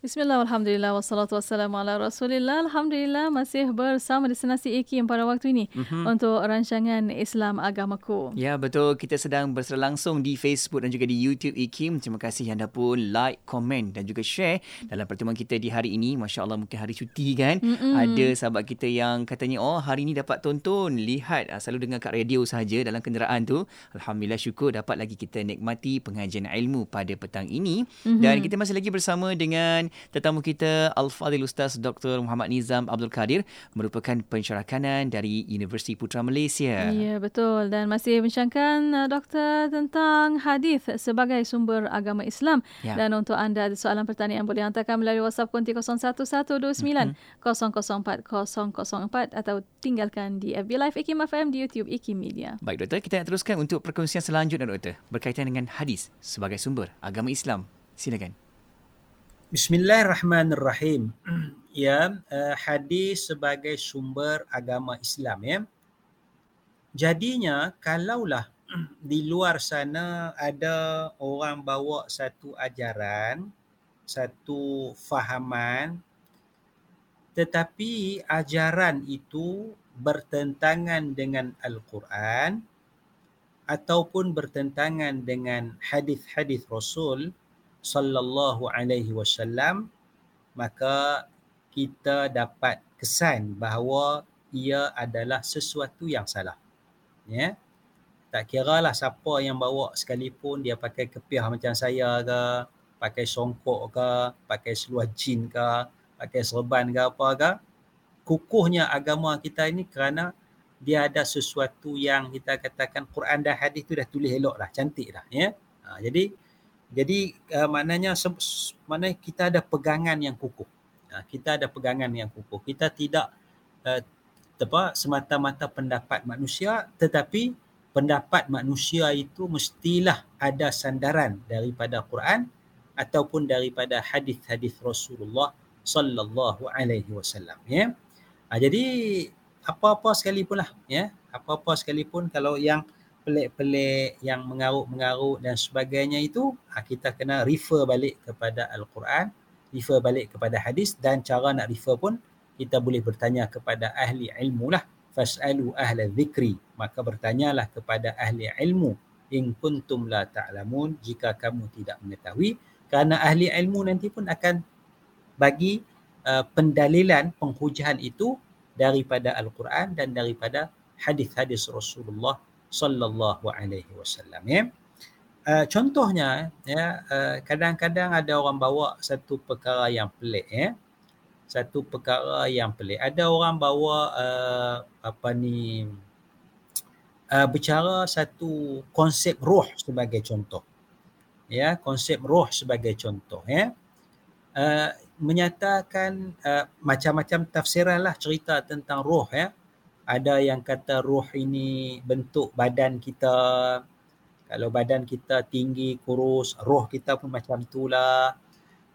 Bismillah, Alhamdulillah, wassalatu wassalamu ala rasulillah. Alhamdulillah masih bersama destinasi IKIM pada waktu ini mm-hmm. untuk rancangan Islam Agamaku. Ya, betul. Kita sedang bersama langsung di Facebook dan juga di YouTube IKIM. Terima kasih anda pun like, komen dan juga share dalam pertemuan kita di hari ini. Masya Allah mungkin hari cuti kan. Mm-hmm. Ada sahabat kita yang katanya, oh hari ini dapat tonton, lihat. Ah, selalu dengar kat radio saja dalam kenderaan tu. Alhamdulillah syukur dapat lagi kita nikmati pengajian ilmu pada petang ini. Mm-hmm. Dan kita masih lagi bersama dengan tetamu kita Al-Fadhil Ustaz Dr. Muhammad Nizam Abdul Kadir merupakan pensyarah kanan dari Universiti Putra Malaysia. Ya, betul. Dan masih bincangkan uh, doktor tentang hadis sebagai sumber agama Islam. Ya. Dan untuk anda ada soalan pertanyaan boleh hantarkan melalui WhatsApp konti 01129004 004 atau tinggalkan di FB Live Ikim FM di YouTube Ikim Media. Baik doktor, kita nak teruskan untuk perkongsian selanjutnya doktor berkaitan dengan hadis sebagai sumber agama Islam. Silakan. Bismillahirrahmanirrahim. ya, uh, hadis sebagai sumber agama Islam ya. Jadinya kalaulah di luar sana ada orang bawa satu ajaran, satu fahaman tetapi ajaran itu bertentangan dengan Al-Quran ataupun bertentangan dengan hadis-hadis Rasul sallallahu alaihi wasallam maka kita dapat kesan bahawa ia adalah sesuatu yang salah. Ya? Tak kiralah siapa yang bawa sekalipun dia pakai kepiah macam saya ke pakai songkok ke pakai seluar jin ke pakai serban ke apa ke. Kukuhnya agama kita ini kerana dia ada sesuatu yang kita katakan Quran dan hadis tu dah tulis elok dah cantik dah ya? Ha, jadi jadi uh, maknanya mana kita ada pegangan yang kukuh. Uh, kita ada pegangan yang kukuh. Kita tidak uh, apa semata-mata pendapat manusia tetapi pendapat manusia itu mestilah ada sandaran daripada Quran ataupun daripada hadis-hadis Rasulullah sallallahu alaihi wasallam ya. Uh, jadi apa-apa sekalipun lah ya. Apa-apa sekalipun kalau yang pelik-pelik yang mengarut-mengarut dan sebagainya itu ha, kita kena refer balik kepada Al-Quran refer balik kepada hadis dan cara nak refer pun kita boleh bertanya kepada ahli ilmu lah. Fas'alu ahla zikri maka bertanyalah kepada ahli ilmu in kuntum la ta'lamun jika kamu tidak mengetahui kerana ahli ilmu nanti pun akan bagi uh, pendalilan penghujahan itu daripada Al-Quran dan daripada hadis-hadis Rasulullah sallallahu alaihi wasallam ya. Uh, contohnya ya uh, kadang-kadang ada orang bawa satu perkara yang pelik ya. Satu perkara yang pelik. Ada orang bawa uh, apa ni uh, bicara satu konsep roh sebagai contoh. Ya, konsep roh sebagai contoh ya. Uh, menyatakan uh, macam-macam tafsiran lah cerita tentang roh ya ada yang kata roh ini bentuk badan kita. Kalau badan kita tinggi kurus roh kita pun macam itulah.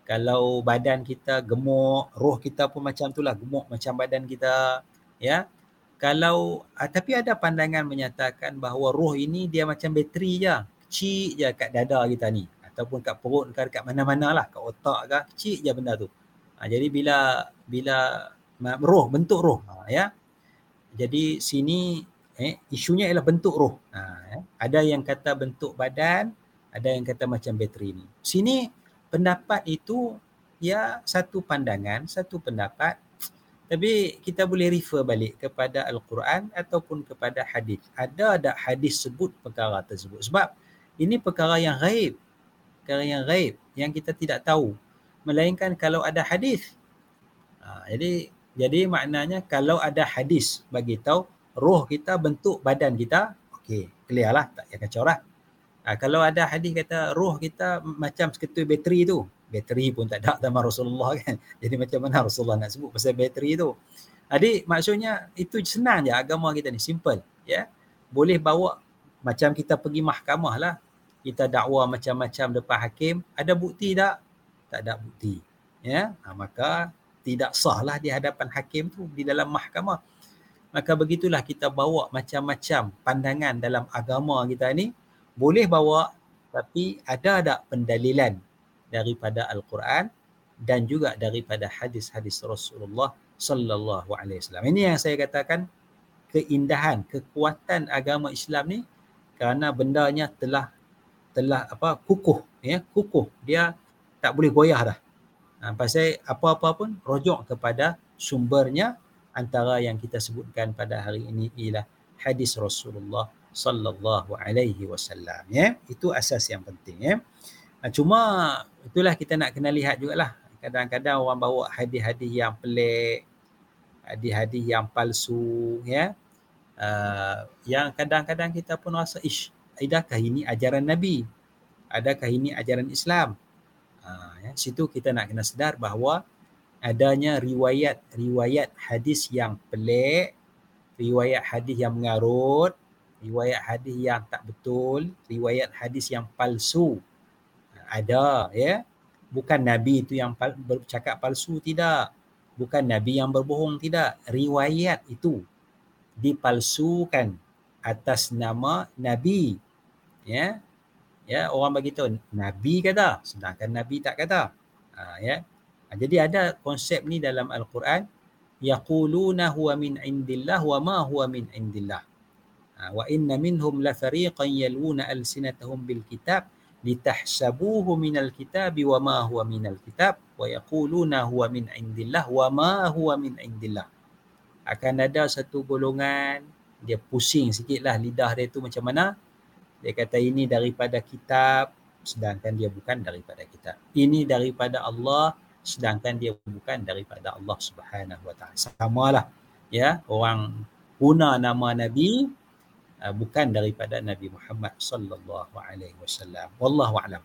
Kalau badan kita gemuk roh kita pun macam itulah gemuk macam badan kita ya. Kalau uh, tapi ada pandangan menyatakan bahawa roh ini dia macam bateri je kecil je kat dada kita ni. Ataupun kat perut kat mana-mana lah kat otak ke kecil je benda tu. Ha, jadi bila bila roh bentuk roh ha, ya jadi sini eh, isunya ialah bentuk roh. Ha, eh. Ada yang kata bentuk badan, ada yang kata macam bateri ni. Sini pendapat itu ya satu pandangan, satu pendapat. Tapi kita boleh refer balik kepada Al-Quran ataupun kepada hadis. Ada ada hadis sebut perkara tersebut. Sebab ini perkara yang gaib. Perkara yang gaib yang kita tidak tahu. Melainkan kalau ada hadis. Ha, jadi jadi maknanya kalau ada hadis bagi tahu roh kita bentuk badan kita, okey, clear lah, tak payah kacau lah. Ha, kalau ada hadis kata roh kita macam seketui bateri tu, bateri pun tak ada sama Rasulullah kan. Jadi macam mana Rasulullah nak sebut pasal bateri tu? Jadi maksudnya itu senang je agama kita ni, simple. Ya, Boleh bawa macam kita pergi mahkamah lah. Kita dakwa macam-macam depan hakim. Ada bukti tak? Tak ada bukti. Ya, ha, maka tidak sahlah di hadapan hakim tu di dalam mahkamah. Maka begitulah kita bawa macam-macam pandangan dalam agama kita ni boleh bawa tapi ada tak pendalilan daripada Al-Quran dan juga daripada hadis-hadis Rasulullah sallallahu alaihi wasallam. Ini yang saya katakan keindahan, kekuatan agama Islam ni kerana bendanya telah telah apa kukuh ya, kukuh. Dia tak boleh goyah dah. Ha, pasal apa-apa pun rujuk kepada sumbernya antara yang kita sebutkan pada hari ini ialah hadis Rasulullah sallallahu alaihi wasallam ya. Itu asas yang penting ya. Ha, cuma itulah kita nak kena lihat jugalah kadang-kadang orang bawa hadis-hadis yang pelik hadis-hadis yang palsu ya uh, yang kadang-kadang kita pun rasa ish adakah ini ajaran nabi adakah ini ajaran Islam uh, ya. Situ kita nak kena sedar bahawa adanya riwayat-riwayat hadis yang pelik riwayat hadis yang mengarut riwayat hadis yang tak betul riwayat hadis yang palsu. Ada ya. Bukan nabi itu yang bercakap palsu tidak. Bukan nabi yang berbohong tidak. Riwayat itu dipalsukan atas nama nabi ya ya orang bagi tahu nabi kata sedangkan nabi tak kata. Ha, ya. Ha, jadi ada konsep ni dalam al-Quran yaquluna huwa min indillah wa ma huwa min indillah. Ha, wa inna minhum la fariqan yaluna alsinatahum bil kitab litahsabuhu minal kitabi wa ma huwa minal kitab wa yaquluna huwa min indillah wa ma huwa min indillah. Akan ada satu golongan dia pusing sikitlah lidah dia tu macam mana dia kata ini daripada kitab sedangkan dia bukan daripada kitab. Ini daripada Allah sedangkan dia bukan daripada Allah Subhanahu wa taala. Samalah ya. Orang guna nama nabi uh, bukan daripada Nabi Muhammad sallallahu alaihi wasallam. Wallahu a'lam.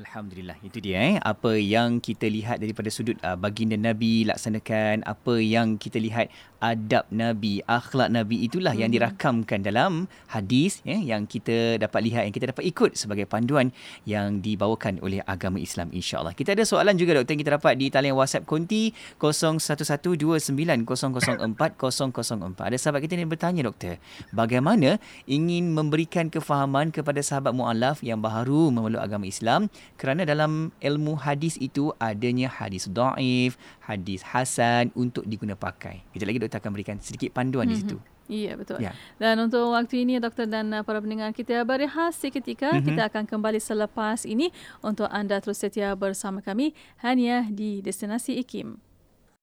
Alhamdulillah. Itu dia eh. Apa yang kita lihat daripada sudut uh, baginda Nabi laksanakan apa yang kita lihat adab Nabi, akhlak Nabi itulah hmm. yang dirakamkan dalam hadis ya, yang kita dapat lihat, yang kita dapat ikut sebagai panduan yang dibawakan oleh agama Islam insyaAllah. Kita ada soalan juga doktor yang kita dapat di talian WhatsApp Konti 0112900404. Ada sahabat kita yang bertanya doktor, bagaimana ingin memberikan kefahaman kepada sahabat mu'alaf yang baru memeluk agama Islam kerana dalam ilmu hadis itu adanya hadis da'if, hadis hasan untuk diguna pakai. Kejap lagi doktor akan berikan sedikit panduan mm-hmm. di situ. Iya betul. Ya. Dan untuk waktu ini doktor dan uh, para pendengar kita berehat seketika. Mm-hmm. Kita akan kembali selepas ini untuk anda terus setia bersama kami hanya di Destinasi IKIM.